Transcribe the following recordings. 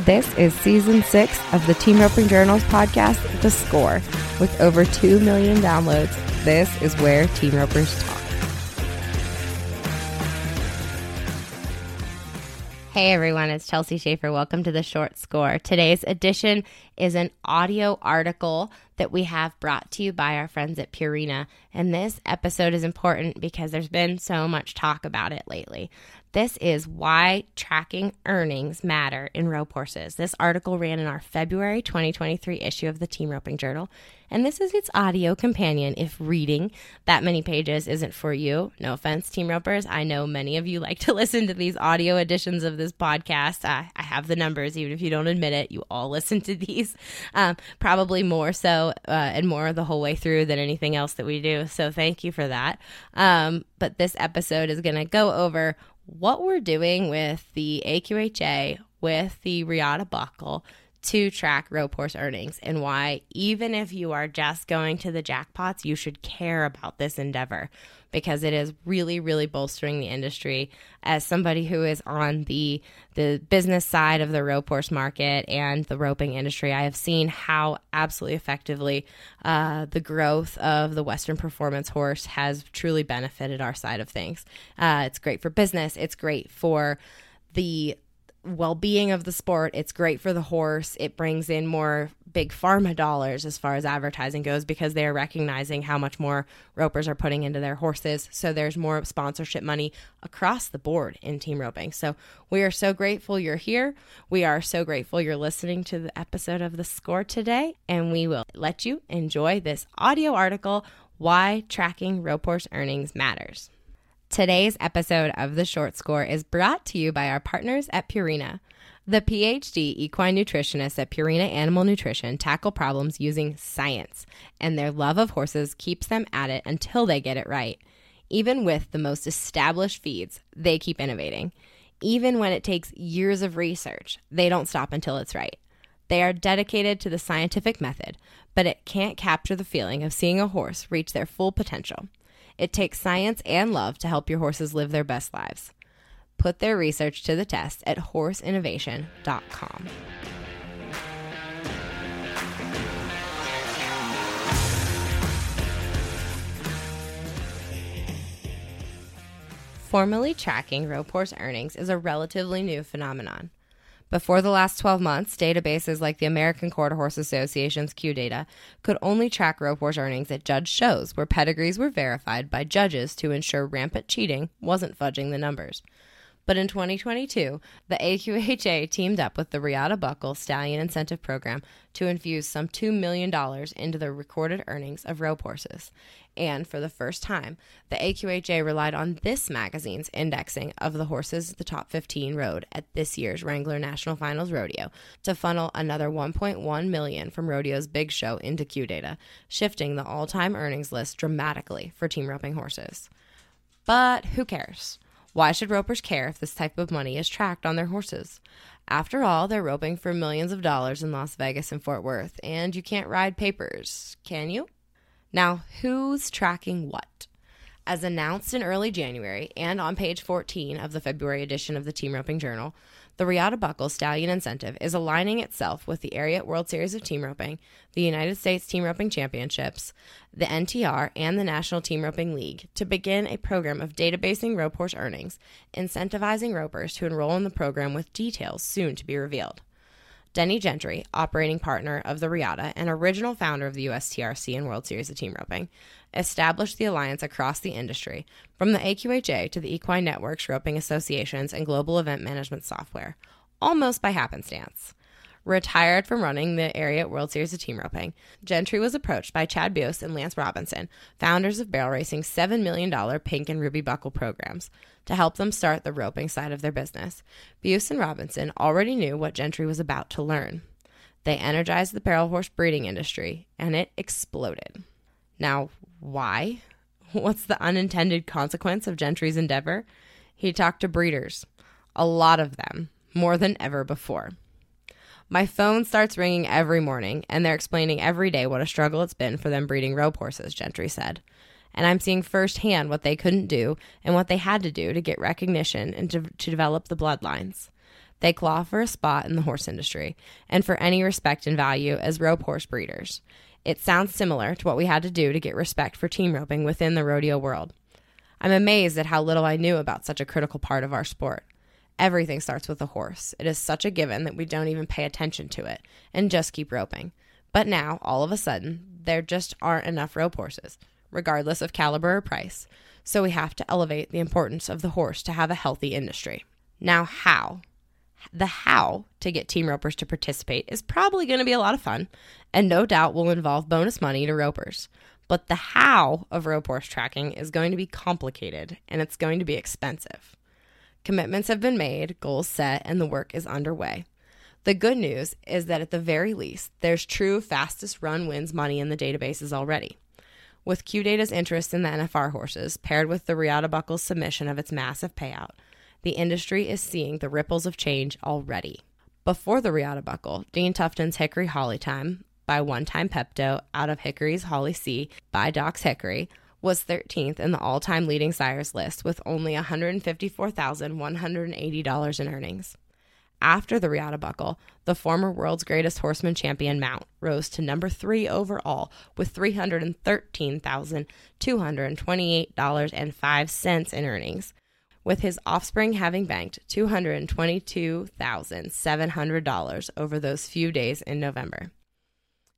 This is season six of the Team Roping Journals podcast, The Score. With over 2 million downloads, this is where team ropers talk. Hey everyone, it's Chelsea Shaffer. Welcome to the Short Score. Today's edition is an audio article that we have brought to you by our friends at Purina. And this episode is important because there's been so much talk about it lately. This is why tracking earnings matter in rope horses. This article ran in our February 2023 issue of the Team Roping Journal, and this is its audio companion if reading that many pages isn't for you. No offense, Team Ropers. I know many of you like to listen to these audio editions of this podcast. I, I have the numbers, even if you don't admit it. You all listen to these, um, probably more so uh, and more the whole way through than anything else that we do. So thank you for that. Um, but this episode is going to go over what we're doing with the AQHA, with the Riata buckle to track rope horse earnings and why, even if you are just going to the jackpots, you should care about this endeavor because it is really, really bolstering the industry. As somebody who is on the the business side of the rope horse market and the roping industry, I have seen how absolutely effectively uh, the growth of the Western Performance horse has truly benefited our side of things. Uh, it's great for business. It's great for the well-being of the sport. It's great for the horse. It brings in more big pharma dollars as far as advertising goes because they are recognizing how much more ropers are putting into their horses. So there's more sponsorship money across the board in team roping. So we are so grateful you're here. We are so grateful you're listening to the episode of the score today. And we will let you enjoy this audio article why tracking rope horse earnings matters Today's episode of The Short Score is brought to you by our partners at Purina. The PhD equine nutritionists at Purina Animal Nutrition tackle problems using science, and their love of horses keeps them at it until they get it right. Even with the most established feeds, they keep innovating. Even when it takes years of research, they don't stop until it's right. They are dedicated to the scientific method, but it can't capture the feeling of seeing a horse reach their full potential. It takes science and love to help your horses live their best lives. Put their research to the test at horseinnovation.com. Formally tracking rope horse earnings is a relatively new phenomenon. Before the last 12 months, databases like the American Quarter Horse Association's Q Data could only track rope horse earnings at judge shows where pedigrees were verified by judges to ensure rampant cheating wasn't fudging the numbers. But in 2022, the AQHA teamed up with the Riata Buckle Stallion Incentive Program to infuse some $2 million into the recorded earnings of rope horses. And for the first time, the AQHA relied on this magazine's indexing of the horses the top 15 rode at this year's Wrangler National Finals Rodeo to funnel another 1.1 million from rodeo's big show into Q data, shifting the all-time earnings list dramatically for team roping horses. But who cares? Why should ropers care if this type of money is tracked on their horses? After all, they're roping for millions of dollars in Las Vegas and Fort Worth, and you can't ride papers, can you? Now, who's tracking what? As announced in early January and on page 14 of the February edition of the Team Roping Journal, the Riata Buckle Stallion Incentive is aligning itself with the Ariat World Series of Team Roping, the United States Team Roping Championships, the NTR, and the National Team Roping League to begin a program of databasing rope horse earnings, incentivizing ropers to enroll in the program with details soon to be revealed. Denny Gentry, operating partner of the Riata and original founder of the USTRC and World Series of Team Roping, established the alliance across the industry, from the AQHA to the Equine Networks, roping associations, and global event management software, almost by happenstance. Retired from running the Ariat World Series of Team Roping, Gentry was approached by Chad Buose and Lance Robinson, founders of Barrel Racing's $7 million Pink and Ruby Buckle programs, to help them start the roping side of their business. Buose and Robinson already knew what Gentry was about to learn. They energized the barrel horse breeding industry, and it exploded. Now, why? What's the unintended consequence of Gentry's endeavor? He talked to breeders, a lot of them, more than ever before. My phone starts ringing every morning, and they're explaining every day what a struggle it's been for them breeding rope horses, Gentry said and I'm seeing firsthand what they couldn't do and what they had to do to get recognition and to, to develop the bloodlines. They claw for a spot in the horse industry and for any respect and value as rope horse breeders. It sounds similar to what we had to do to get respect for team roping within the rodeo world. I'm amazed at how little I knew about such a critical part of our sport. Everything starts with a horse. It is such a given that we don't even pay attention to it and just keep roping. But now, all of a sudden, there just aren't enough rope horses, regardless of caliber or price. So we have to elevate the importance of the horse to have a healthy industry. Now, how? The how to get team ropers to participate is probably going to be a lot of fun and no doubt will involve bonus money to ropers. But the how of rope horse tracking is going to be complicated and it's going to be expensive. Commitments have been made, goals set, and the work is underway. The good news is that at the very least, there's true fastest run wins money in the databases already. With QData's interest in the NFR horses, paired with the Riata Buckle's submission of its massive payout, the industry is seeing the ripples of change already. Before the Riata Buckle, Dean Tuftin's Hickory Holly Time by One Time Pepto out of Hickory's Holly C by Docs Hickory was 13th in the all time leading sires list with only $154,180 in earnings. After the Riata Buckle, the former world's greatest horseman champion Mount rose to number three overall with $313,228.05 in earnings, with his offspring having banked $222,700 over those few days in November.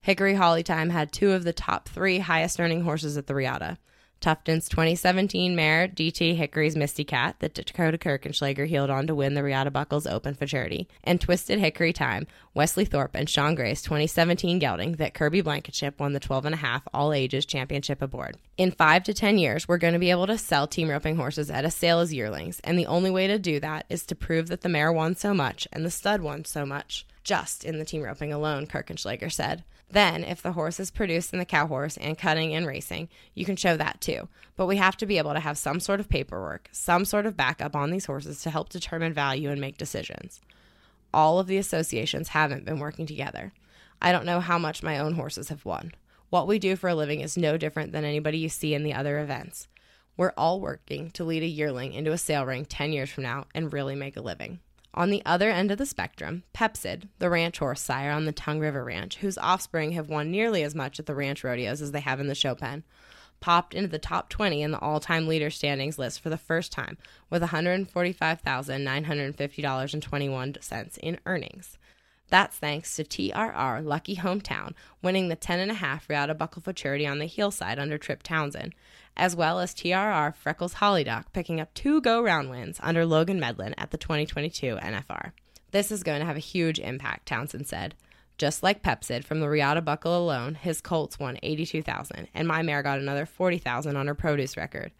Hickory Holly Time had two of the top three highest earning horses at the Riata. Tuftin's 2017 mare, DT Hickory's Misty Cat, that Dakota Kirchenschlager heeled on to win the Riata Buckles Open for Charity, and Twisted Hickory Time, Wesley Thorpe and Sean Gray's 2017 gelding that Kirby Blankenship won the 12 and a half All Ages Championship aboard. In five to 10 years, we're going to be able to sell team roping horses at a sale as yearlings, and the only way to do that is to prove that the mare won so much and the stud won so much, just in the team roping alone, Kirchenschlager said. Then, if the horse is produced in the cow horse and cutting and racing, you can show that too. But we have to be able to have some sort of paperwork, some sort of backup on these horses to help determine value and make decisions. All of the associations haven't been working together. I don't know how much my own horses have won. What we do for a living is no different than anybody you see in the other events. We're all working to lead a yearling into a sale ring 10 years from now and really make a living. On the other end of the spectrum, Pepsid, the ranch horse sire on the Tongue River Ranch, whose offspring have won nearly as much at the ranch rodeos as they have in the show pen, popped into the top 20 in the all time leader standings list for the first time with $145,950.21 in earnings. That's thanks to TRR Lucky Hometown winning the 10.5 Riata Buckle for Charity on the heel side under Trip Townsend, as well as TRR Freckles Hollydock picking up two go round wins under Logan Medlin at the 2022 NFR. This is going to have a huge impact, Townsend said. Just like Pepsid from the Riata Buckle alone, his Colts won 82,000 and my mare got another 40,000 on her produce record.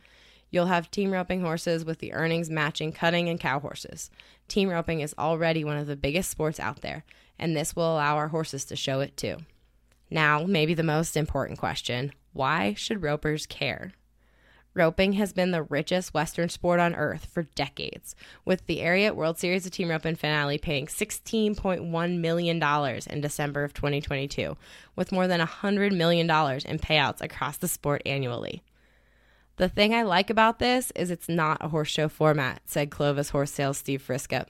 You'll have team roping horses with the earnings matching cutting and cow horses. Team roping is already one of the biggest sports out there, and this will allow our horses to show it too. Now, maybe the most important question why should ropers care? Roping has been the richest Western sport on earth for decades, with the Ariat World Series of Team Roping finale paying $16.1 million in December of 2022, with more than $100 million in payouts across the sport annually. The thing I like about this is it's not a horse show format, said Clovis Horse Sales Steve Friskup.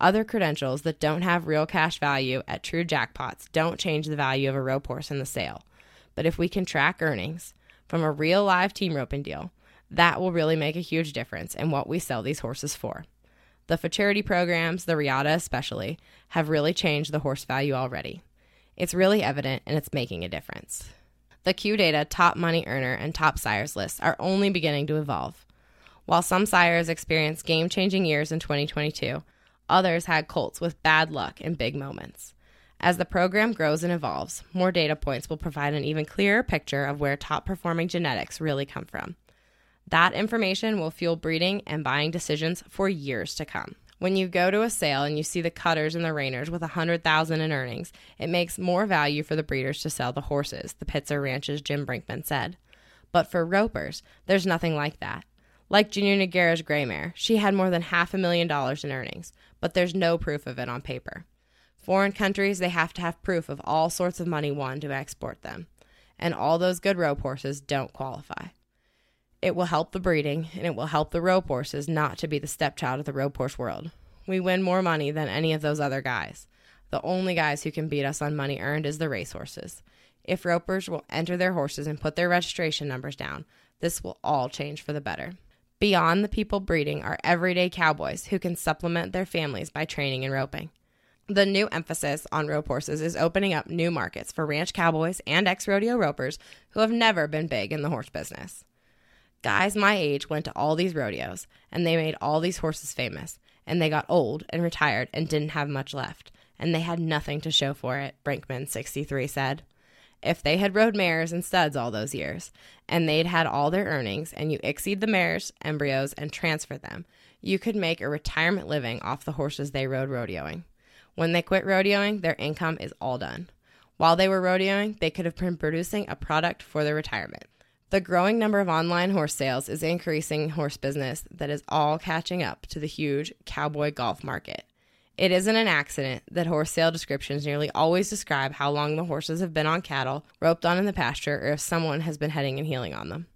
Other credentials that don't have real cash value at true jackpots don't change the value of a rope horse in the sale. But if we can track earnings from a real live team roping deal, that will really make a huge difference in what we sell these horses for. The futurity programs, the Riata especially, have really changed the horse value already. It's really evident and it's making a difference. The Q data top money earner and top sires lists are only beginning to evolve. While some sires experienced game changing years in 2022, others had colts with bad luck and big moments. As the program grows and evolves, more data points will provide an even clearer picture of where top performing genetics really come from. That information will fuel breeding and buying decisions for years to come. When you go to a sale and you see the cutters and the reiners with a hundred thousand in earnings, it makes more value for the breeders to sell the horses, the Pitzer Ranch's Jim Brinkman said. But for ropers, there's nothing like that. Like Junior Nogueira's gray mare, she had more than half a million dollars in earnings, but there's no proof of it on paper. Foreign countries, they have to have proof of all sorts of money won to export them. And all those good rope horses don't qualify. It will help the breeding, and it will help the rope horses not to be the stepchild of the rope horse world. We win more money than any of those other guys. The only guys who can beat us on money earned is the racehorses. If ropers will enter their horses and put their registration numbers down, this will all change for the better. Beyond the people breeding are everyday cowboys who can supplement their families by training and roping. The new emphasis on rope horses is opening up new markets for ranch cowboys and ex rodeo ropers who have never been big in the horse business. Guys my age went to all these rodeos and they made all these horses famous, and they got old and retired and didn't have much left, and they had nothing to show for it, Brinkman 63 said if they had rode mares and studs all those years, and they'd had all their earnings, and you exceed the mares, embryos, and transfer them, you could make a retirement living off the horses they rode rodeoing. When they quit rodeoing, their income is all done. While they were rodeoing, they could have been producing a product for their retirement. The growing number of online horse sales is increasing horse business that is all catching up to the huge cowboy golf market. It isn't an accident that horse sale descriptions nearly always describe how long the horses have been on cattle, roped on in the pasture, or if someone has been heading and heeling on them.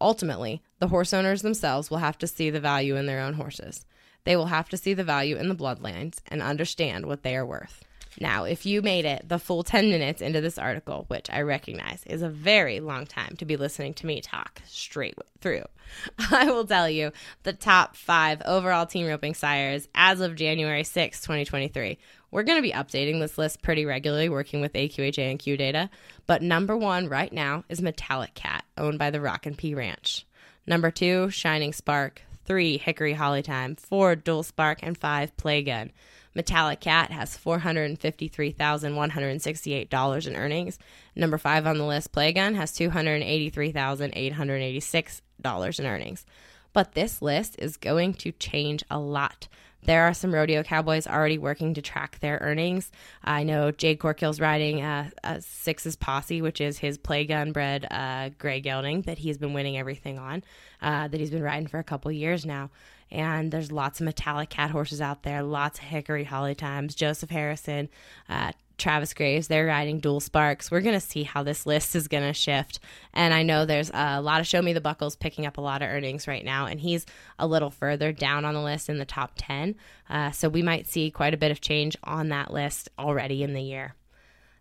Ultimately, the horse owners themselves will have to see the value in their own horses. They will have to see the value in the bloodlines and understand what they are worth. Now, if you made it the full 10 minutes into this article, which I recognize is a very long time to be listening to me talk straight through, I will tell you the top five overall team roping sires as of January 6, 2023. We're going to be updating this list pretty regularly, working with AQHA and Q data. But number one right now is Metallic Cat, owned by the Rocking P Ranch. Number two, Shining Spark. Three, Hickory Holly Time. Four, Dual Spark. And five, Playgun. Metallic Cat has $453,168 in earnings. Number five on the list, Playgun, has $283,886 in earnings. But this list is going to change a lot. There are some rodeo cowboys already working to track their earnings. I know Jade Corkill's riding uh, uh, Six's Posse, which is his playgun bred uh, gray gelding that he's been winning everything on, uh, that he's been riding for a couple years now and there's lots of metallic cat horses out there, lots of Hickory Holly times, Joseph Harrison, uh, Travis Graves, they're riding dual sparks. We're going to see how this list is going to shift. And I know there's a lot of Show Me the Buckles picking up a lot of earnings right now, and he's a little further down on the list in the top 10. Uh, so we might see quite a bit of change on that list already in the year.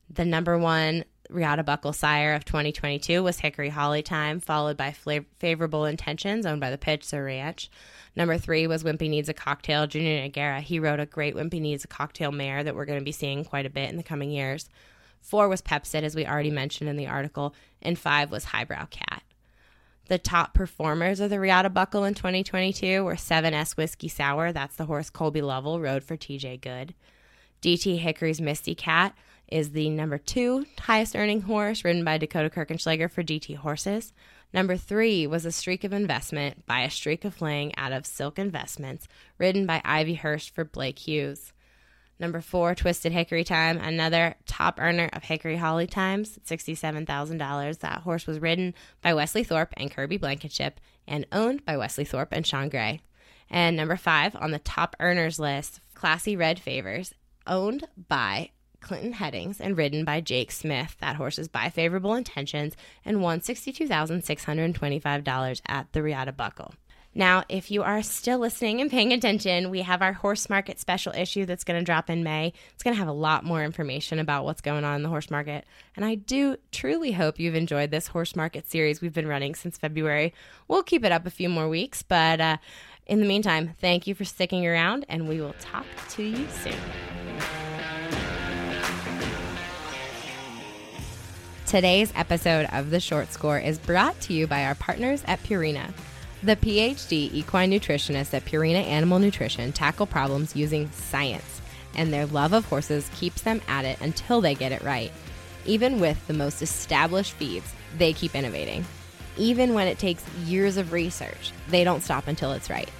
The number one Riata Buckle sire of 2022 was Hickory Holly Time, followed by Favorable Intentions, owned by the Pitzer Ranch. Number three was Wimpy Needs a Cocktail, Junior Nogueira. He wrote a great Wimpy Needs a Cocktail mare that we're going to be seeing quite a bit in the coming years. Four was Pepsid, as we already mentioned in the article, and five was Highbrow Cat. The top performers of the Riata Buckle in 2022 were 7S Whiskey Sour, that's the horse Colby Lovell rode for TJ Good. DT Hickory's Misty Cat is the number two highest earning horse ridden by Dakota Kirchenschlager for GT Horses. Number three was a streak of investment by a streak of fling out of Silk Investments, ridden by Ivy Hurst for Blake Hughes. Number four, Twisted Hickory Time, another top earner of Hickory Holly Times, $67,000. That horse was ridden by Wesley Thorpe and Kirby Blankenship and owned by Wesley Thorpe and Sean Gray. And number five on the top earners list, Classy Red Favors, owned by Clinton Headings and ridden by Jake Smith. That horse is by favorable intentions and won $62,625 at the Riata Buckle. Now, if you are still listening and paying attention, we have our horse market special issue that's going to drop in May. It's going to have a lot more information about what's going on in the horse market. And I do truly hope you've enjoyed this horse market series we've been running since February. We'll keep it up a few more weeks, but uh, in the meantime, thank you for sticking around, and we will talk to you soon. Today's episode of The Short Score is brought to you by our partners at Purina. The PhD equine nutritionists at Purina Animal Nutrition tackle problems using science, and their love of horses keeps them at it until they get it right. Even with the most established feeds, they keep innovating. Even when it takes years of research, they don't stop until it's right.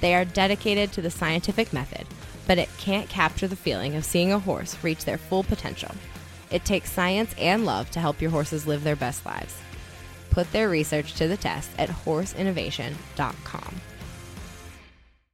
They are dedicated to the scientific method, but it can't capture the feeling of seeing a horse reach their full potential. It takes science and love to help your horses live their best lives. Put their research to the test at horseinnovation.com.